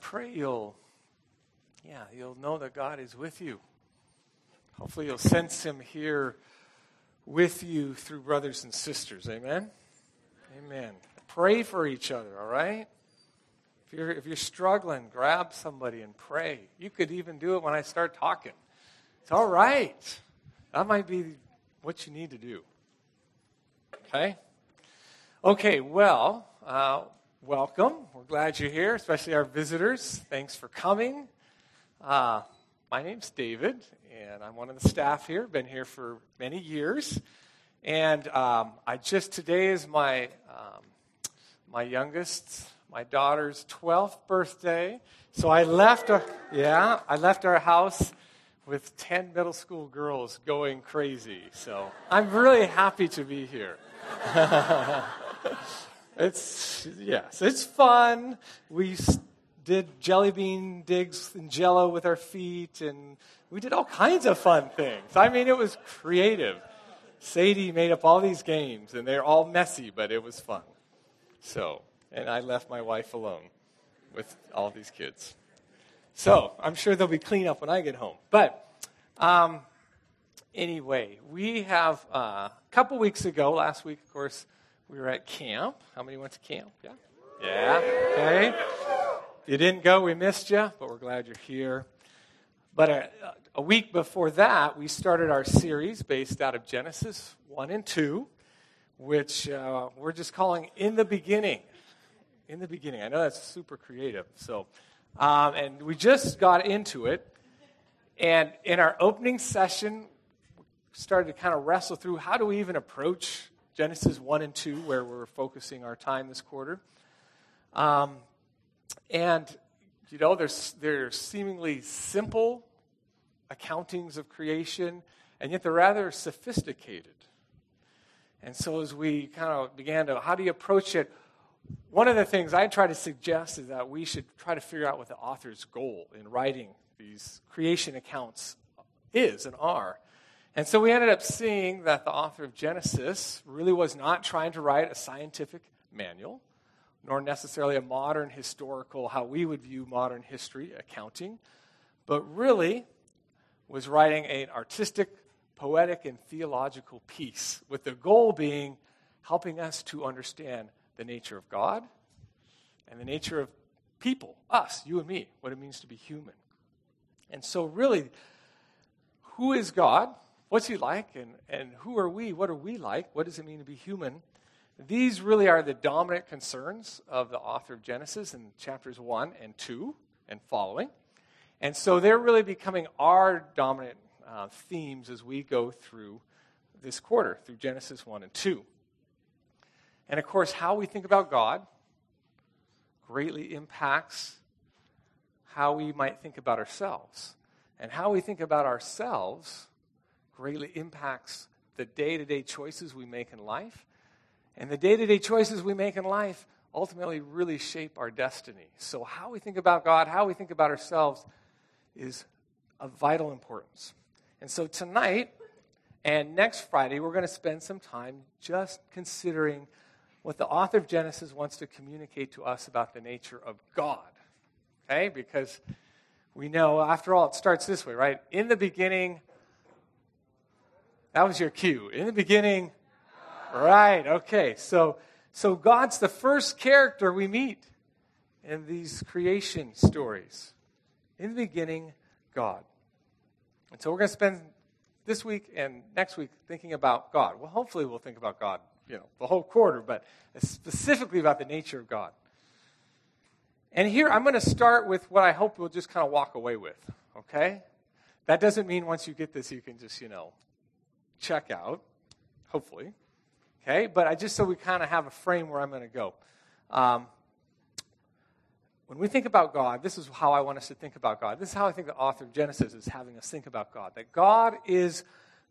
pray you'll, yeah, you'll know that God is with you. Hopefully, you'll sense Him here with you through brothers and sisters. Amen? Amen. Pray for each other, all right? If you're, if you're struggling, grab somebody and pray. You could even do it when I start talking. It's all right. That might be what you need to do. Okay? Okay, well, uh, welcome. We're glad you're here, especially our visitors. Thanks for coming. Uh, my name's David, and I'm one of the staff here. Been here for many years, and um, I just today is my um, my youngest, my daughter's 12th birthday. So I left. Our, yeah, I left our house with 10 middle school girls going crazy. So I'm really happy to be here. it's yes, it's fun. We did jelly bean digs and jello with our feet, and we did all kinds of fun things. I mean, it was creative. Sadie made up all these games, and they're all messy, but it was fun. So, and I left my wife alone with all these kids. So I'm sure there'll be cleanup when I get home. But um, anyway, we have uh, a couple weeks ago, last week, of course, we were at camp. How many went to camp? Yeah? Yeah? Okay. You didn't go, we missed you, but we're glad you're here. But a, a week before that, we started our series based out of Genesis 1 and 2, which uh, we're just calling In the Beginning. In the Beginning. I know that's super creative. So, um, and we just got into it. And in our opening session, we started to kind of wrestle through how do we even approach Genesis 1 and 2, where we're focusing our time this quarter. Um, and, you know, there's, there's seemingly simple accountings of creation, and yet they're rather sophisticated. And so, as we kind of began to, how do you approach it? One of the things I try to suggest is that we should try to figure out what the author's goal in writing these creation accounts is and are. And so we ended up seeing that the author of Genesis really was not trying to write a scientific manual, nor necessarily a modern historical, how we would view modern history accounting, but really was writing an artistic, poetic, and theological piece, with the goal being helping us to understand the nature of God and the nature of people, us, you and me, what it means to be human. And so, really, who is God? What's he like? And, and who are we? What are we like? What does it mean to be human? These really are the dominant concerns of the author of Genesis in chapters 1 and 2 and following. And so they're really becoming our dominant uh, themes as we go through this quarter, through Genesis 1 and 2. And of course, how we think about God greatly impacts how we might think about ourselves. And how we think about ourselves greatly impacts the day to day choices we make in life. And the day to day choices we make in life ultimately really shape our destiny. So, how we think about God, how we think about ourselves is of vital importance. And so, tonight and next Friday, we're going to spend some time just considering what the author of Genesis wants to communicate to us about the nature of God. Okay? Because we know, after all, it starts this way, right? In the beginning, that was your cue. In the beginning, right, okay. So, so God's the first character we meet in these creation stories. In the beginning, God. And so we're going to spend this week and next week thinking about God. Well, hopefully we'll think about God, you know, the whole quarter, but specifically about the nature of God. And here I'm going to start with what I hope we'll just kind of walk away with, okay? That doesn't mean once you get this, you can just, you know, check out, hopefully. Okay, but I just so we kind of have a frame where I'm going to go. Um, when we think about God, this is how I want us to think about God. This is how I think the author of Genesis is having us think about God. That God is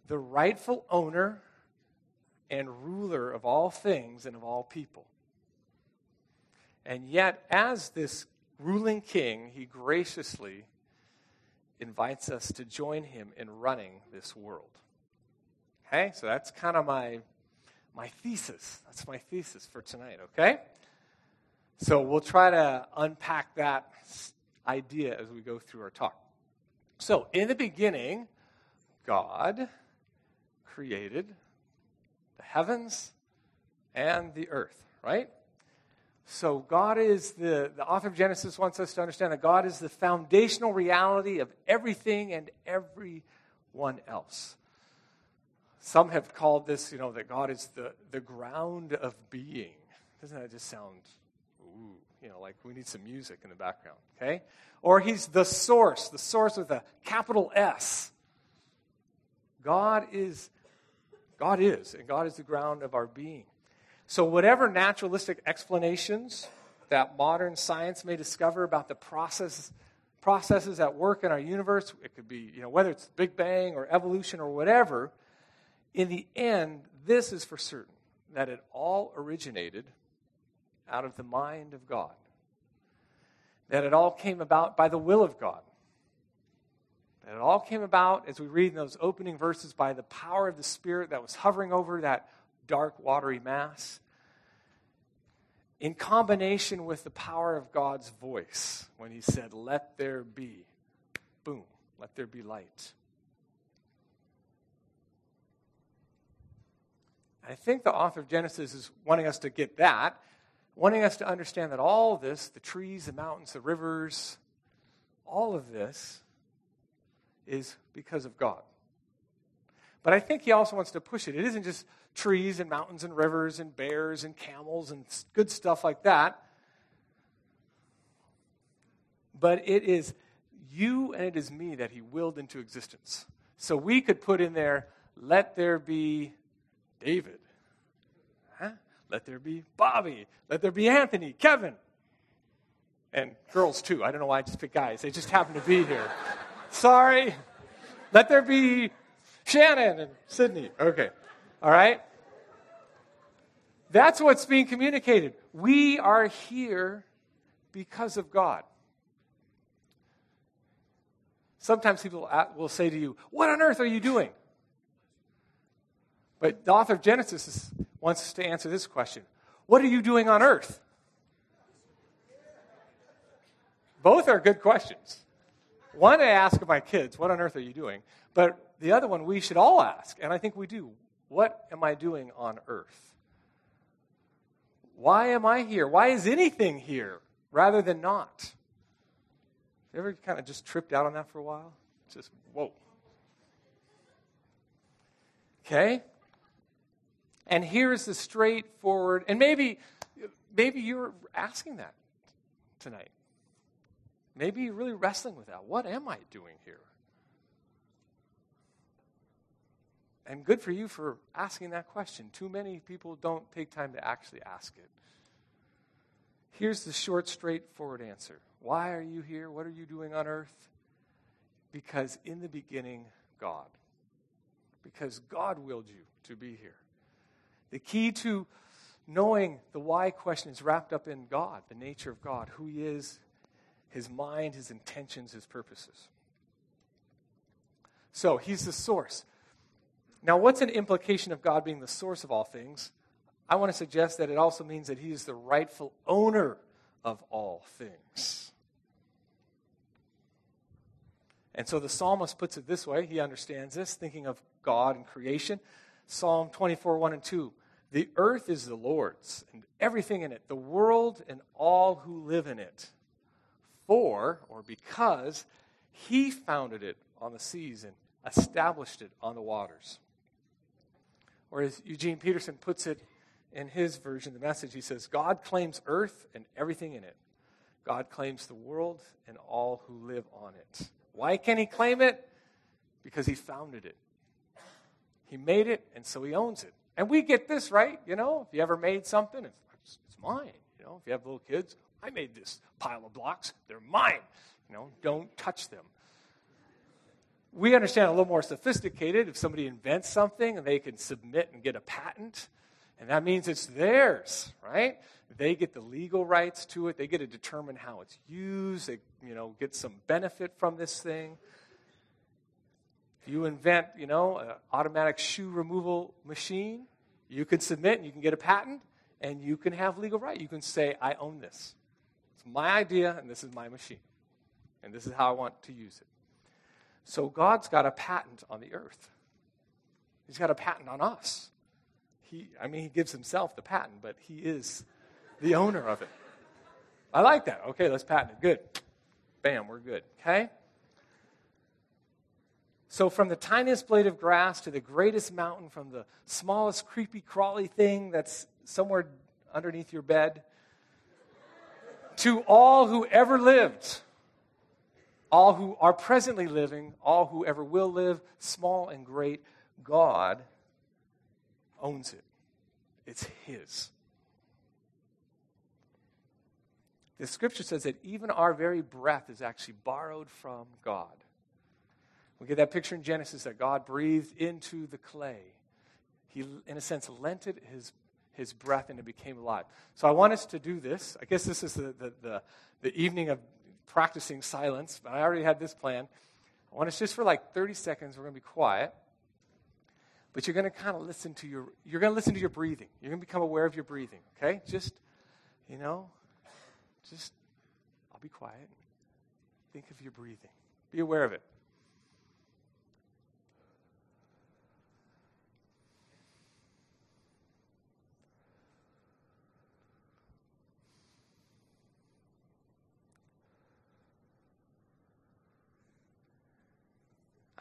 the rightful owner and ruler of all things and of all people. And yet, as this ruling king, he graciously invites us to join him in running this world. Okay? So that's kind of my my thesis. That's my thesis for tonight, okay? So we'll try to unpack that idea as we go through our talk. So, in the beginning, God created the heavens and the earth, right? So, God is the, the author of Genesis wants us to understand that God is the foundational reality of everything and everyone else. Some have called this, you know, that God is the, the ground of being. Doesn't that just sound, ooh, you know, like we need some music in the background, okay? Or he's the source, the source with a capital S. God is, God is, and God is the ground of our being. So, whatever naturalistic explanations that modern science may discover about the process, processes at work in our universe, it could be, you know, whether it's the Big Bang or evolution or whatever, in the end, this is for certain that it all originated out of the mind of God. That it all came about by the will of God. That it all came about, as we read in those opening verses, by the power of the Spirit that was hovering over that dark, watery mass, in combination with the power of God's voice when He said, Let there be. Boom, let there be light. I think the author of Genesis is wanting us to get that, wanting us to understand that all this, the trees, the mountains, the rivers, all of this is because of God. But I think he also wants to push it. It isn't just trees and mountains and rivers and bears and camels and good stuff like that. But it is you and it is me that he willed into existence. So we could put in there, let there be David. Huh? Let there be Bobby. Let there be Anthony, Kevin. And girls too. I don't know why I just picked guys. They just happen to be here. Sorry. Let there be Shannon and Sydney. Okay. All right? That's what's being communicated. We are here because of God. Sometimes people will say to you, What on earth are you doing? But the author of Genesis wants us to answer this question What are you doing on earth? Both are good questions. One I ask my kids, What on earth are you doing? But the other one we should all ask, and I think we do What am I doing on earth? Why am I here? Why is anything here rather than not? You ever kind of just tripped out on that for a while? Just, whoa. Okay? And here's the straightforward, and maybe, maybe you're asking that tonight. Maybe you're really wrestling with that. What am I doing here? And good for you for asking that question. Too many people don't take time to actually ask it. Here's the short, straightforward answer Why are you here? What are you doing on earth? Because in the beginning, God. Because God willed you to be here. The key to knowing the why question is wrapped up in God, the nature of God, who He is, His mind, His intentions, His purposes. So, He's the source. Now, what's an implication of God being the source of all things? I want to suggest that it also means that He is the rightful owner of all things. And so the psalmist puts it this way. He understands this, thinking of God and creation. Psalm 24, 1 and 2. The earth is the Lord's and everything in it, the world and all who live in it. For, or because, he founded it on the seas and established it on the waters. Or as Eugene Peterson puts it in his version, of the message, he says, God claims earth and everything in it. God claims the world and all who live on it. Why can he claim it? Because he founded it. He made it, and so he owns it. And we get this, right? You know, if you ever made something, it's, it's mine. You know, if you have little kids, I made this pile of blocks, they're mine. You know, don't touch them. We understand a little more sophisticated. If somebody invents something and they can submit and get a patent, and that means it's theirs, right? They get the legal rights to it. They get to determine how it's used. They, you know, get some benefit from this thing. If you invent, you know, an automatic shoe removal machine, you can submit and you can get a patent and you can have legal right. You can say, I own this. It's my idea and this is my machine. and this is how I want to use it. So God's got a patent on the earth. He's got a patent on us. He, I mean, he gives himself the patent, but he is the owner of it. I like that. Okay, let's patent it. Good. Bam, we're good. Okay? So, from the tiniest blade of grass to the greatest mountain, from the smallest creepy crawly thing that's somewhere underneath your bed, to all who ever lived, all who are presently living, all who ever will live, small and great, God owns it. It's His. The scripture says that even our very breath is actually borrowed from God. We get that picture in Genesis that God breathed into the clay. He, in a sense, lent it his, his breath and it became alive. So I want us to do this. I guess this is the, the, the, the evening of practicing silence, but I already had this plan. I want us just for like 30 seconds, we're going to be quiet. But you're going to kind of listen to your, you're going to listen to your breathing. You're going to become aware of your breathing, okay? Just, you know, just, I'll be quiet. Think of your breathing. Be aware of it.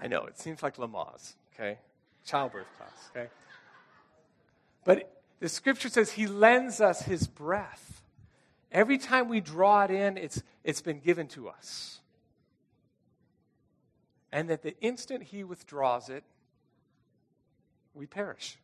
I know, it seems like Lamaze, okay? Childbirth class, okay? But the scripture says he lends us his breath. Every time we draw it in, it's, it's been given to us. And that the instant he withdraws it, we perish.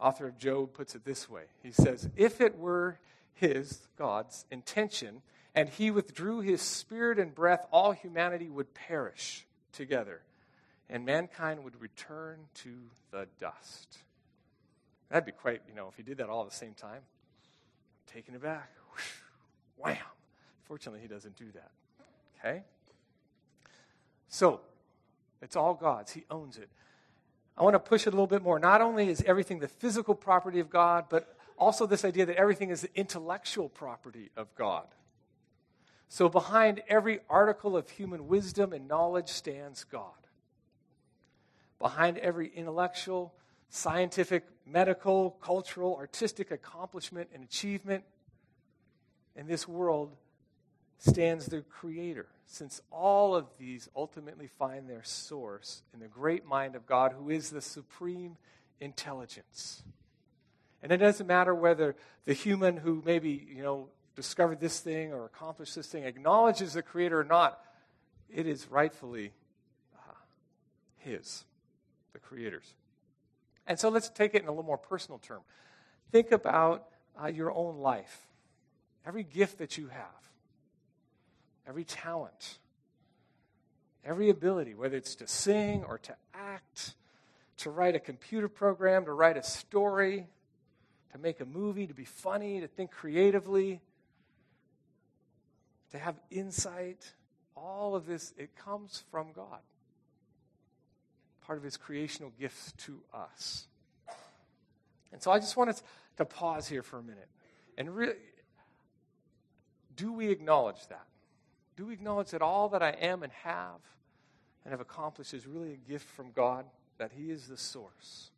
Author of Job puts it this way He says, If it were his, God's, intention and he withdrew his spirit and breath, all humanity would perish together, and mankind would return to the dust. That'd be quite, you know, if he did that all at the same time. Taking it back. Wham. Fortunately, he doesn't do that. Okay? So, it's all God's. He owns it. I want to push it a little bit more. Not only is everything the physical property of God, but also this idea that everything is the intellectual property of God. So, behind every article of human wisdom and knowledge stands God. Behind every intellectual, scientific, medical, cultural, artistic accomplishment and achievement in this world stands the Creator, since all of these ultimately find their source in the great mind of God, who is the supreme intelligence. And it doesn't matter whether the human who maybe, you know, discovered this thing or accomplished this thing acknowledges the Creator or not, it is rightfully uh, His, the Creator's. And so let's take it in a little more personal term. Think about uh, your own life, every gift that you have, every talent, every ability, whether it's to sing or to act, to write a computer program, to write a story, to make a movie, to be funny, to think creatively, to have insight, all of this, it comes from God. Part of his creational gifts to us. And so I just wanted to pause here for a minute and really do we acknowledge that? Do we acknowledge that all that I am and have and have accomplished is really a gift from God? That He is the source.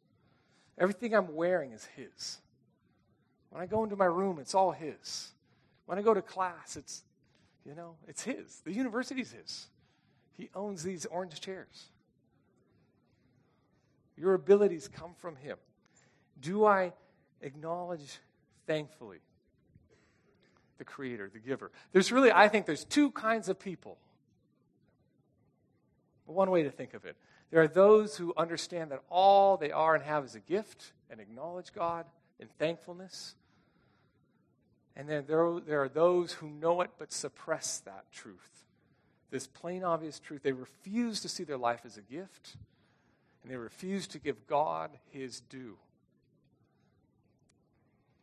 Everything I'm wearing is His. When I go into my room, it's all His. When I go to class, it's you know, it's his. The university's his. He owns these orange chairs. Your abilities come from him. Do I acknowledge thankfully the creator, the giver? There's really, I think, there's two kinds of people. One way to think of it. There are those who understand that all they are and have is a gift and acknowledge God in thankfulness. And then there, there are those who know it but suppress that truth. This plain, obvious truth. They refuse to see their life as a gift, and they refuse to give God his due.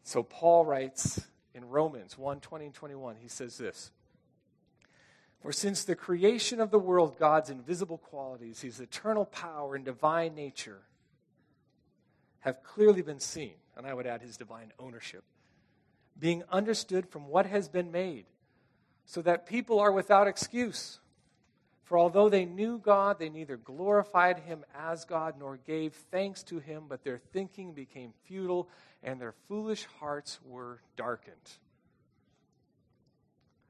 So Paul writes in Romans 1 20 and 21, he says this For since the creation of the world, God's invisible qualities, his eternal power and divine nature, have clearly been seen, and I would add his divine ownership being understood from what has been made, so that people are without excuse. For although they knew God, they neither glorified him as God nor gave thanks to him, but their thinking became futile and their foolish hearts were darkened.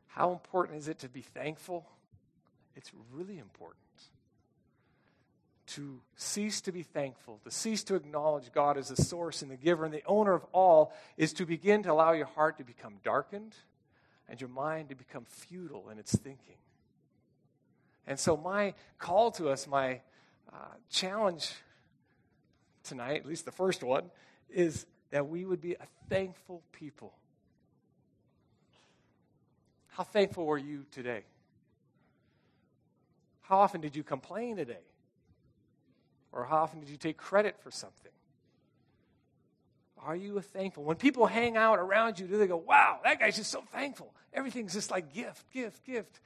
How important is it to be thankful? It's really important. To cease to be thankful, to cease to acknowledge God as the source and the giver and the owner of all, is to begin to allow your heart to become darkened and your mind to become futile in its thinking. And so, my call to us, my uh, challenge tonight, at least the first one, is that we would be a thankful people. How thankful were you today? How often did you complain today? Or how often did you take credit for something? Are you a thankful? When people hang out around you, do they go, wow, that guy's just so thankful? Everything's just like gift, gift, gift.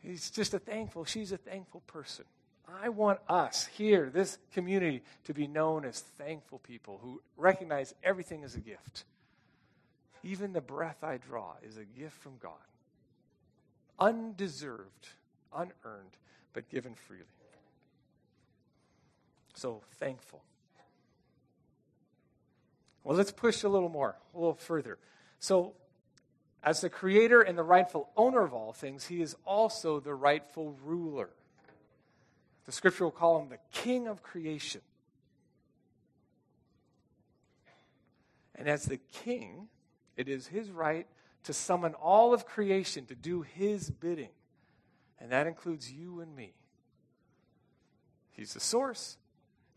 He's just a thankful, she's a thankful person. I want us here, this community, to be known as thankful people who recognize everything as a gift. Even the breath I draw is a gift from God. Undeserved, unearned, but given freely. So thankful. Well, let's push a little more, a little further. So, as the creator and the rightful owner of all things, he is also the rightful ruler. The scripture will call him the king of creation. And as the king, it is his right to summon all of creation to do his bidding. And that includes you and me. He's the source,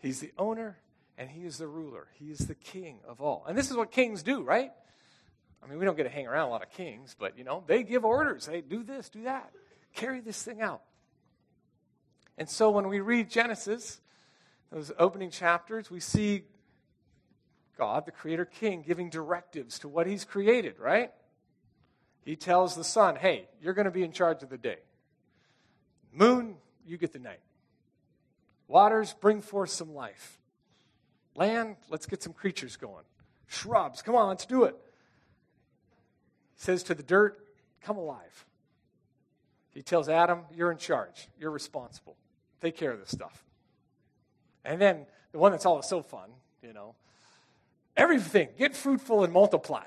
he's the owner, and he is the ruler. He is the king of all. And this is what kings do, right? I mean, we don't get to hang around a lot of kings, but you know, they give orders. Hey, do this, do that. Carry this thing out. And so when we read Genesis, those opening chapters, we see God, the creator king, giving directives to what he's created, right? He tells the sun, hey, you're going to be in charge of the day. Moon, you get the night. Waters, bring forth some life. Land, let's get some creatures going. Shrubs, come on, let's do it. He says to the dirt, come alive. He tells Adam, you're in charge. You're responsible. Take care of this stuff. And then the one that's always so fun, you know, everything, get fruitful and multiply.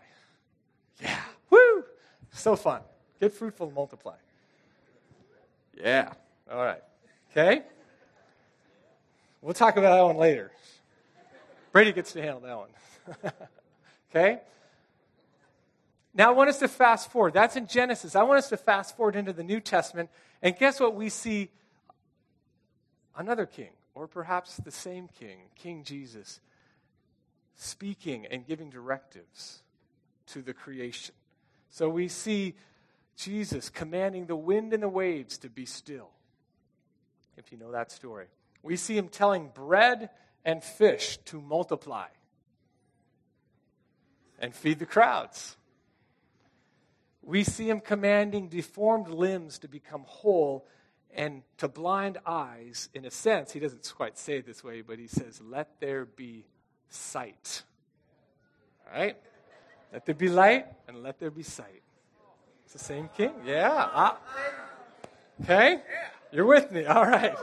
Yeah, woo! So fun. Get fruitful and multiply. Yeah, all right. Okay? We'll talk about that one later. Brady gets to handle that one. okay? Now, I want us to fast forward. That's in Genesis. I want us to fast forward into the New Testament. And guess what we see another king, or perhaps the same king, King Jesus, speaking and giving directives to the creation. So we see Jesus commanding the wind and the waves to be still, if you know that story. We see him telling bread and fish to multiply and feed the crowds. We see him commanding deformed limbs to become whole and to blind eyes, in a sense, he doesn't quite say it this way, but he says, Let there be sight. All right? Let there be light and let there be sight. It's the same king? Yeah. Ah. Okay? You're with me. All right.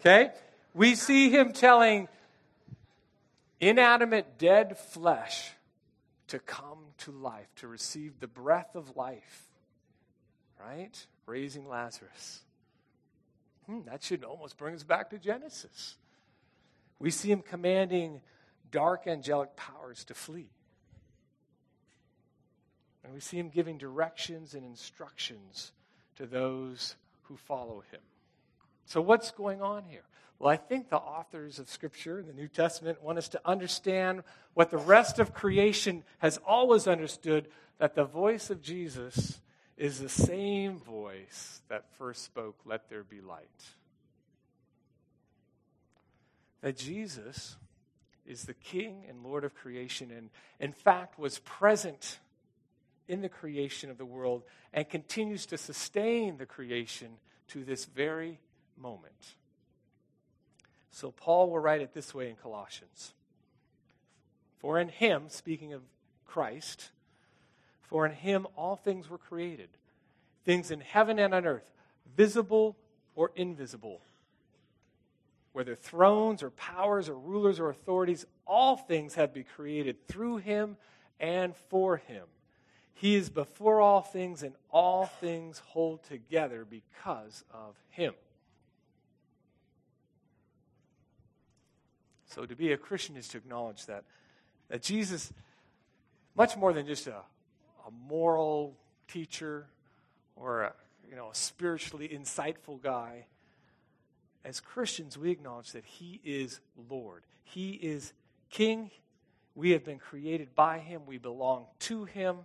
Okay? We see him telling inanimate, dead flesh to come to life, to receive the breath of life. Right? Raising Lazarus. Hmm, that should almost bring us back to Genesis. We see him commanding dark angelic powers to flee. And we see him giving directions and instructions to those who follow him. So, what's going on here? Well, I think the authors of Scripture in the New Testament want us to understand what the rest of creation has always understood that the voice of Jesus is the same voice that first spoke, Let there be light. That Jesus is the King and Lord of creation, and in fact was present in the creation of the world and continues to sustain the creation to this very moment. So, Paul will write it this way in Colossians For in him, speaking of Christ, for in him all things were created, things in heaven and on earth, visible or invisible. Whether thrones or powers or rulers or authorities, all things have been created through him and for him. He is before all things, and all things hold together because of him. So to be a Christian is to acknowledge that, that Jesus, much more than just a, a moral teacher or a, you know, a spiritually insightful guy, as Christians, we acknowledge that He is Lord. He is King. We have been created by Him. We belong to Him.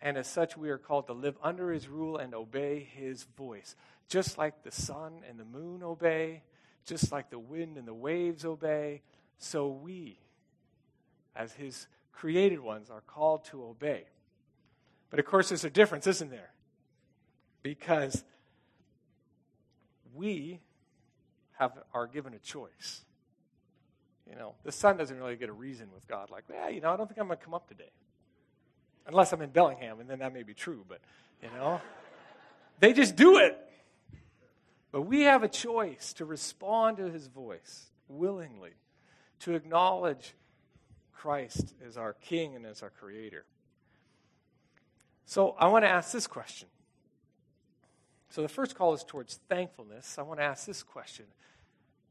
And as such, we are called to live under His rule and obey His voice. Just like the sun and the moon obey, just like the wind and the waves obey, so we, as His created ones, are called to obey. But of course, there's a difference, isn't there? Because we have, are given a choice. You know, the sun doesn't really get a reason with God, like, yeah, you know, I don't think I'm going to come up today. Unless I'm in Bellingham, and then that may be true, but, you know, they just do it. But we have a choice to respond to his voice willingly, to acknowledge Christ as our King and as our Creator. So I want to ask this question. So the first call is towards thankfulness. I want to ask this question.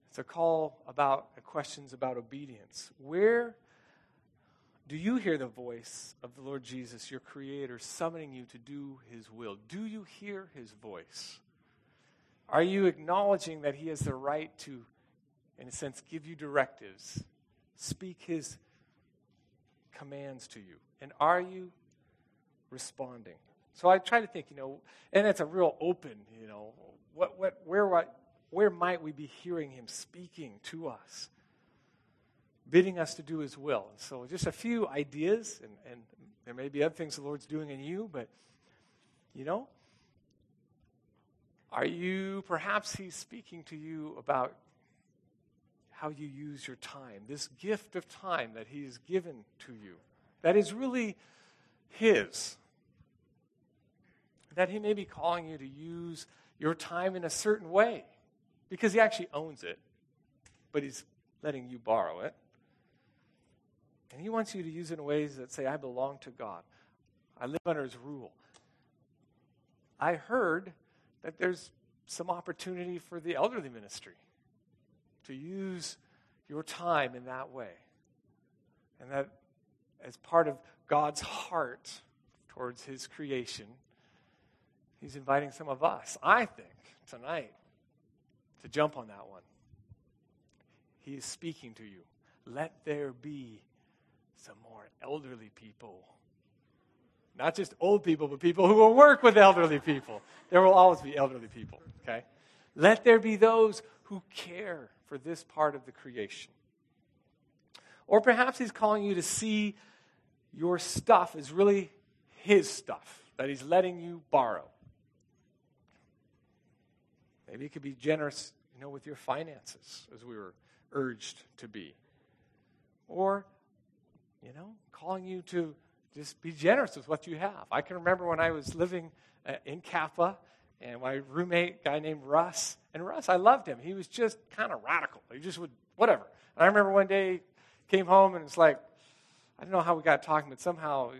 It's a call about questions about obedience. Where do you hear the voice of the Lord Jesus, your Creator, summoning you to do His will? Do you hear His voice? Are you acknowledging that He has the right to, in a sense, give you directives, speak His commands to you? And are you responding? So I try to think, you know, and it's a real open, you know, what, what, where, what, where might we be hearing Him speaking to us, bidding us to do His will? So just a few ideas, and, and there may be other things the Lord's doing in you, but, you know, are you, perhaps He's speaking to you about how you use your time, this gift of time that He's given to you, that is really His. That He may be calling you to use your time in a certain way because He actually owns it, but He's letting you borrow it. And He wants you to use it in ways that say, I belong to God, I live under His rule. I heard that there's some opportunity for the elderly ministry to use your time in that way. And that as part of God's heart towards his creation, he's inviting some of us, I think, tonight to jump on that one. He is speaking to you. Let there be some more elderly people not just old people, but people who will work with elderly people. There will always be elderly people, okay? Let there be those who care for this part of the creation. Or perhaps he's calling you to see your stuff is really his stuff that he's letting you borrow. Maybe you could be generous, you know, with your finances, as we were urged to be. Or, you know, calling you to just be generous with what you have. I can remember when I was living uh, in Kappa, and my roommate, guy named Russ, and Russ, I loved him. He was just kind of radical. He just would, whatever. And I remember one day, came home, and it's like, I don't know how we got talking, but somehow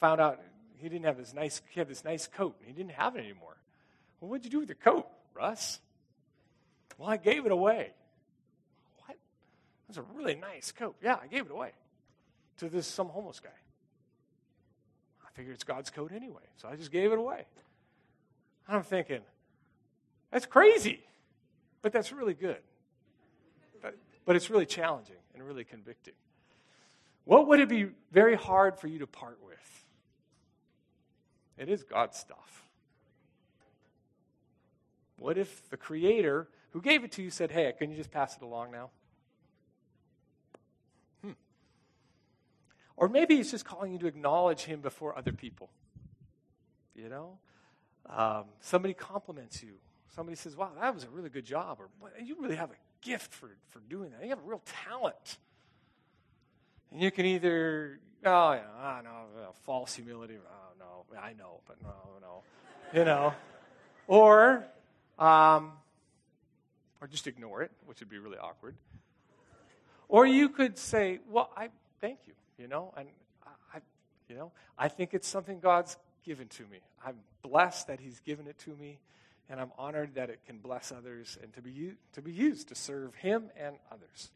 found out he didn't have this nice, he had this nice coat, and he didn't have it anymore. Well, what'd you do with your coat, Russ? Well, I gave it away. What? Was a really nice coat. Yeah, I gave it away to this some homeless guy figured it's God's code anyway, so I just gave it away. And I'm thinking, that's crazy, but that's really good. But, but it's really challenging and really convicting. What would it be very hard for you to part with? It is God's stuff. What if the Creator who gave it to you said, Hey, can you just pass it along now? Or maybe he's just calling you to acknowledge him before other people. You know? Um, somebody compliments you. Somebody says, wow, that was a really good job. Or you really have a gift for, for doing that. You have a real talent. And you can either, oh, yeah, know, uh, false humility. Oh, no, I know, but no, no. You know. Or, um, or just ignore it, which would be really awkward. Or you could say, well, I thank you, you know, and I, you know, I think it's something God's given to me. I'm blessed that He's given it to me, and I'm honored that it can bless others and to be, to be used to serve Him and others.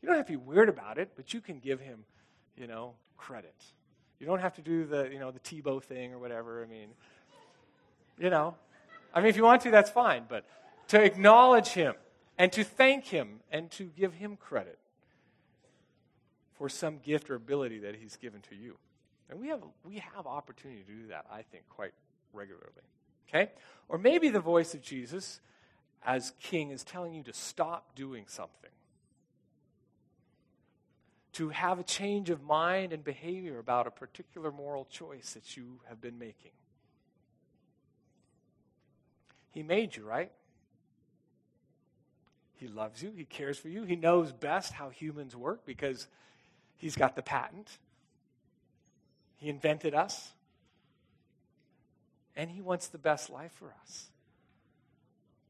You don't have to be weird about it, but you can give Him, you know, credit. You don't have to do the, you know, the Tebow thing or whatever. I mean, you know, I mean, if you want to, that's fine, but to acknowledge Him and to thank Him and to give Him credit for some gift or ability that He's given to you. And we have, we have opportunity to do that, I think, quite regularly. Okay? Or maybe the voice of Jesus as king is telling you to stop doing something, to have a change of mind and behavior about a particular moral choice that you have been making. He made you, right? He loves you. He cares for you. He knows best how humans work because he's got the patent. He invented us. And He wants the best life for us.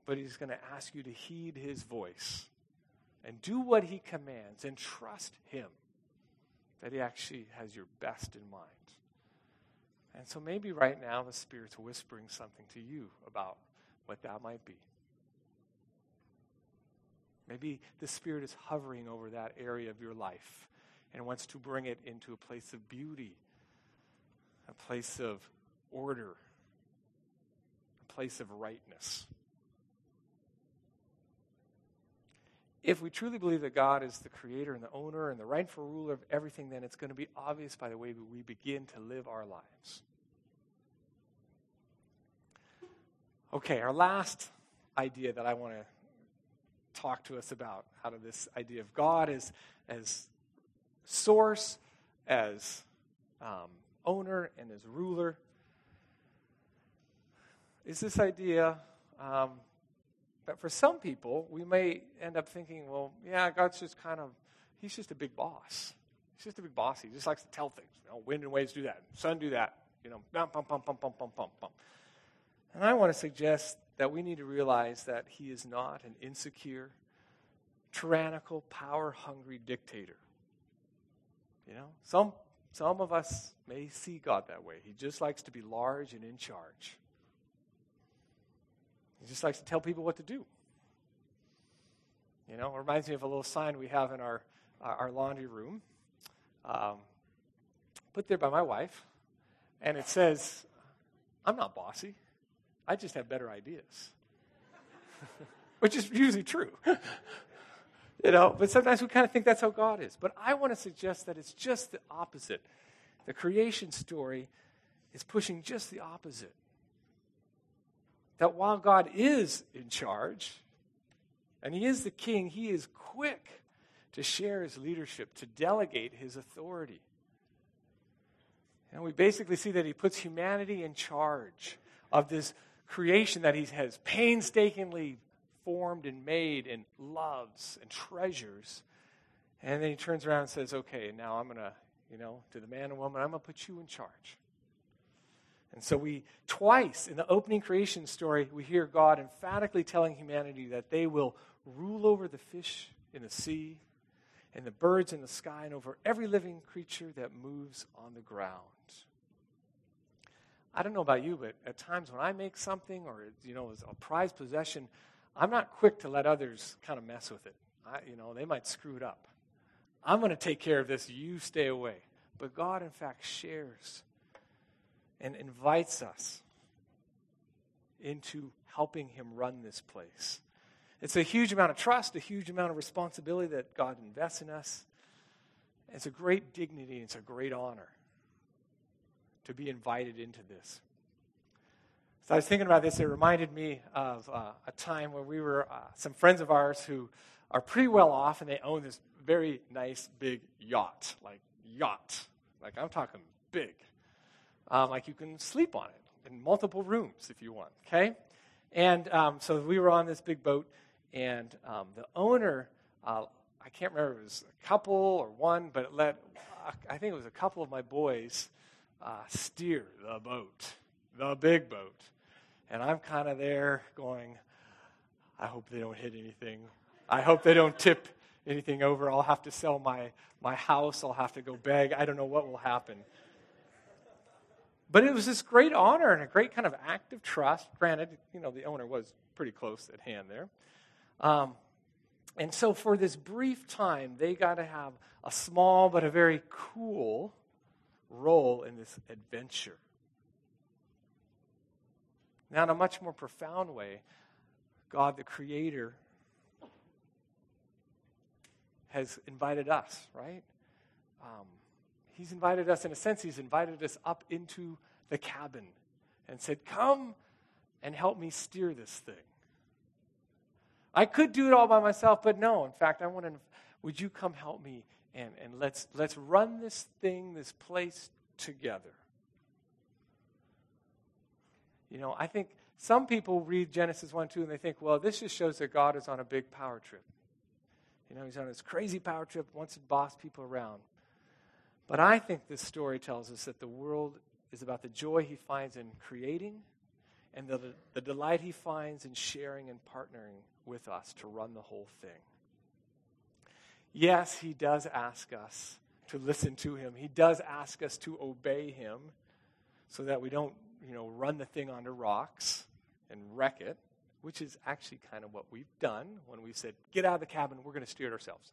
But He's going to ask you to heed His voice and do what He commands and trust Him that He actually has your best in mind. And so maybe right now the Spirit's whispering something to you about what that might be. Maybe the Spirit is hovering over that area of your life and wants to bring it into a place of beauty a place of order, a place of rightness. If we truly believe that God is the creator and the owner and the rightful ruler of everything, then it's going to be obvious by the way we begin to live our lives. Okay, our last idea that I want to talk to us about out of this idea of God as, as source, as um, owner and as ruler is this idea um, that for some people, we may end up thinking, well, yeah, God's just kind of, he's just a big boss. He's just a big boss. He just likes to tell things. You know, wind and waves do that. Sun do that. You know, bum, bum, bum, bum, bum, bum, bum, bum. And I want to suggest that we need to realize that he is not an insecure, tyrannical, power hungry dictator. You know, some some of us may see God that way. He just likes to be large and in charge. He just likes to tell people what to do. You know, it reminds me of a little sign we have in our, our laundry room, um, put there by my wife, and it says, I'm not bossy. I just have better ideas. Which is usually true. You know, but sometimes we kind of think that's how God is. But I want to suggest that it's just the opposite. The creation story is pushing just the opposite. That while God is in charge, and He is the king, He is quick to share His leadership, to delegate His authority. And we basically see that He puts humanity in charge of this creation that He has painstakingly formed and made and loves and treasures. And then he turns around and says, Okay, now I'm going to, you know, to the man and woman, I'm going to put you in charge. And so we, twice in the opening creation story, we hear God emphatically telling humanity that they will rule over the fish in the sea and the birds in the sky and over every living creature that moves on the ground. I don't know about you, but at times when I make something or, you know, a prized possession, I'm not quick to let others kind of mess with it. I, you know, they might screw it up. I'm going to take care of this. You stay away. But God, in fact, shares and invites us into helping Him run this place. It's a huge amount of trust, a huge amount of responsibility that God invests in us. It's a great dignity, it's a great honor to be invited into this. So I was thinking about this. It reminded me of uh, a time when we were uh, some friends of ours who are pretty well off, and they own this very nice big yacht, like yacht, like I'm talking big, um, like you can sleep on it in multiple rooms if you want. Okay, and um, so we were on this big boat, and um, the owner uh, I can't remember if it was a couple or one, but it let, I think it was a couple of my boys uh, steer the boat, the big boat. And I'm kind of there going, I hope they don't hit anything. I hope they don't tip anything over. I'll have to sell my, my house. I'll have to go beg. I don't know what will happen. But it was this great honor and a great kind of act of trust. Granted, you know, the owner was pretty close at hand there. Um, and so for this brief time, they got to have a small but a very cool role in this adventure. Now, in a much more profound way, God the Creator has invited us, right? Um, he's invited us, in a sense, he's invited us up into the cabin and said, Come and help me steer this thing. I could do it all by myself, but no. In fact, I want to, would you come help me and, and let's, let's run this thing, this place together. You know, I think some people read Genesis 1 2 and they think, well, this just shows that God is on a big power trip. You know, he's on this crazy power trip, wants to boss people around. But I think this story tells us that the world is about the joy he finds in creating and the, the delight he finds in sharing and partnering with us to run the whole thing. Yes, he does ask us to listen to him. He does ask us to obey him so that we don't, you know, run the thing onto rocks and wreck it, which is actually kind of what we've done when we've said, get out of the cabin, we're going to steer it ourselves.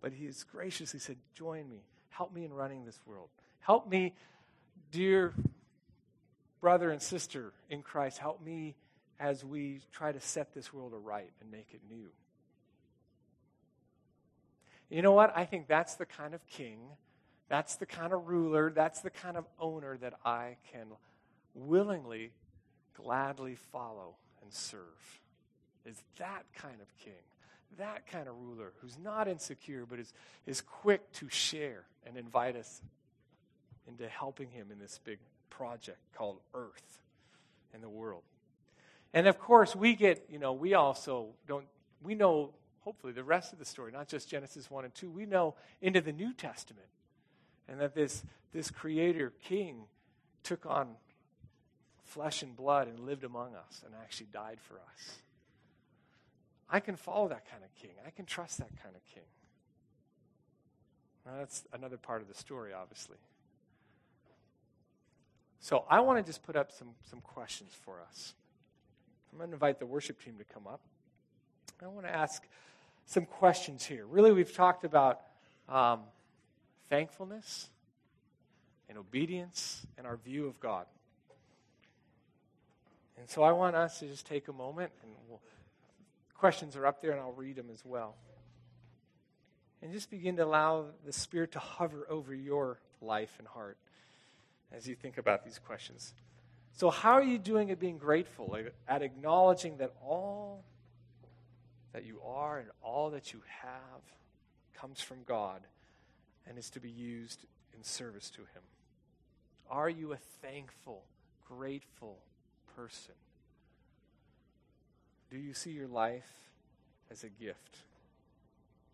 But he has graciously said, join me. Help me in running this world. Help me, dear brother and sister in Christ, help me as we try to set this world aright and make it new. You know what? I think that's the kind of king, that's the kind of ruler, that's the kind of owner that I can willingly, gladly follow and serve. Is that kind of king, that kind of ruler who's not insecure but is, is quick to share and invite us into helping him in this big project called Earth and the world. And of course, we get, you know, we also don't, we know hopefully the rest of the story, not just Genesis 1 and 2. We know into the New Testament. And that this, this creator king took on flesh and blood and lived among us and actually died for us. I can follow that kind of king. I can trust that kind of king. Now, that's another part of the story, obviously. So I want to just put up some, some questions for us. I'm going to invite the worship team to come up. I want to ask some questions here. Really, we've talked about um, thankfulness and obedience and our view of God. And so I want us to just take a moment, and we'll, questions are up there, and I'll read them as well. And just begin to allow the Spirit to hover over your life and heart as you think about these questions. So, how are you doing at being grateful, at acknowledging that all that you are and all that you have comes from God and is to be used in service to Him? Are you a thankful, grateful person? Do you see your life as a gift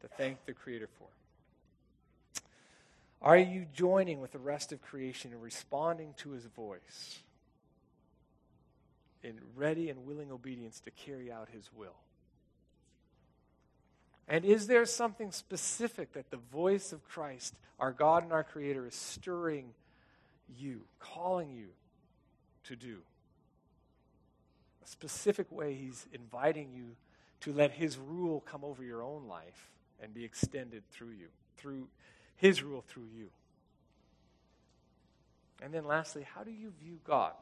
to thank the Creator for? Are you joining with the rest of creation and responding to His voice in ready and willing obedience to carry out His will? And is there something specific that the voice of Christ, our God and our Creator, is stirring you, calling you to do? A specific way He's inviting you to let His rule come over your own life and be extended through you, through His rule through you. And then lastly, how do you view God?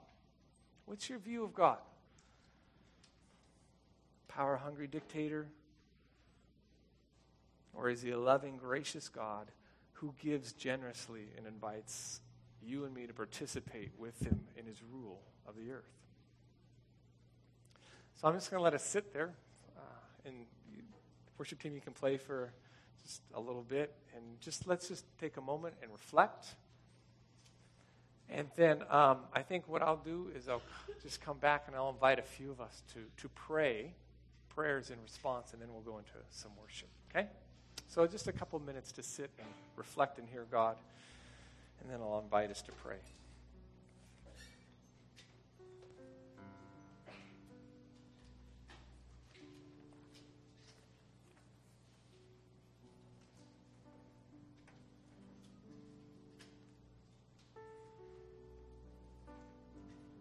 What's your view of God? Power hungry dictator? Or is he a loving, gracious God who gives generously and invites you and me to participate with him in his rule of the earth? So I'm just going to let us sit there. Uh, and you, worship team, you can play for just a little bit. And just let's just take a moment and reflect. And then um, I think what I'll do is I'll just come back and I'll invite a few of us to, to pray prayers in response, and then we'll go into some worship. Okay? So just a couple minutes to sit and reflect and hear God, and then I'll invite us to pray.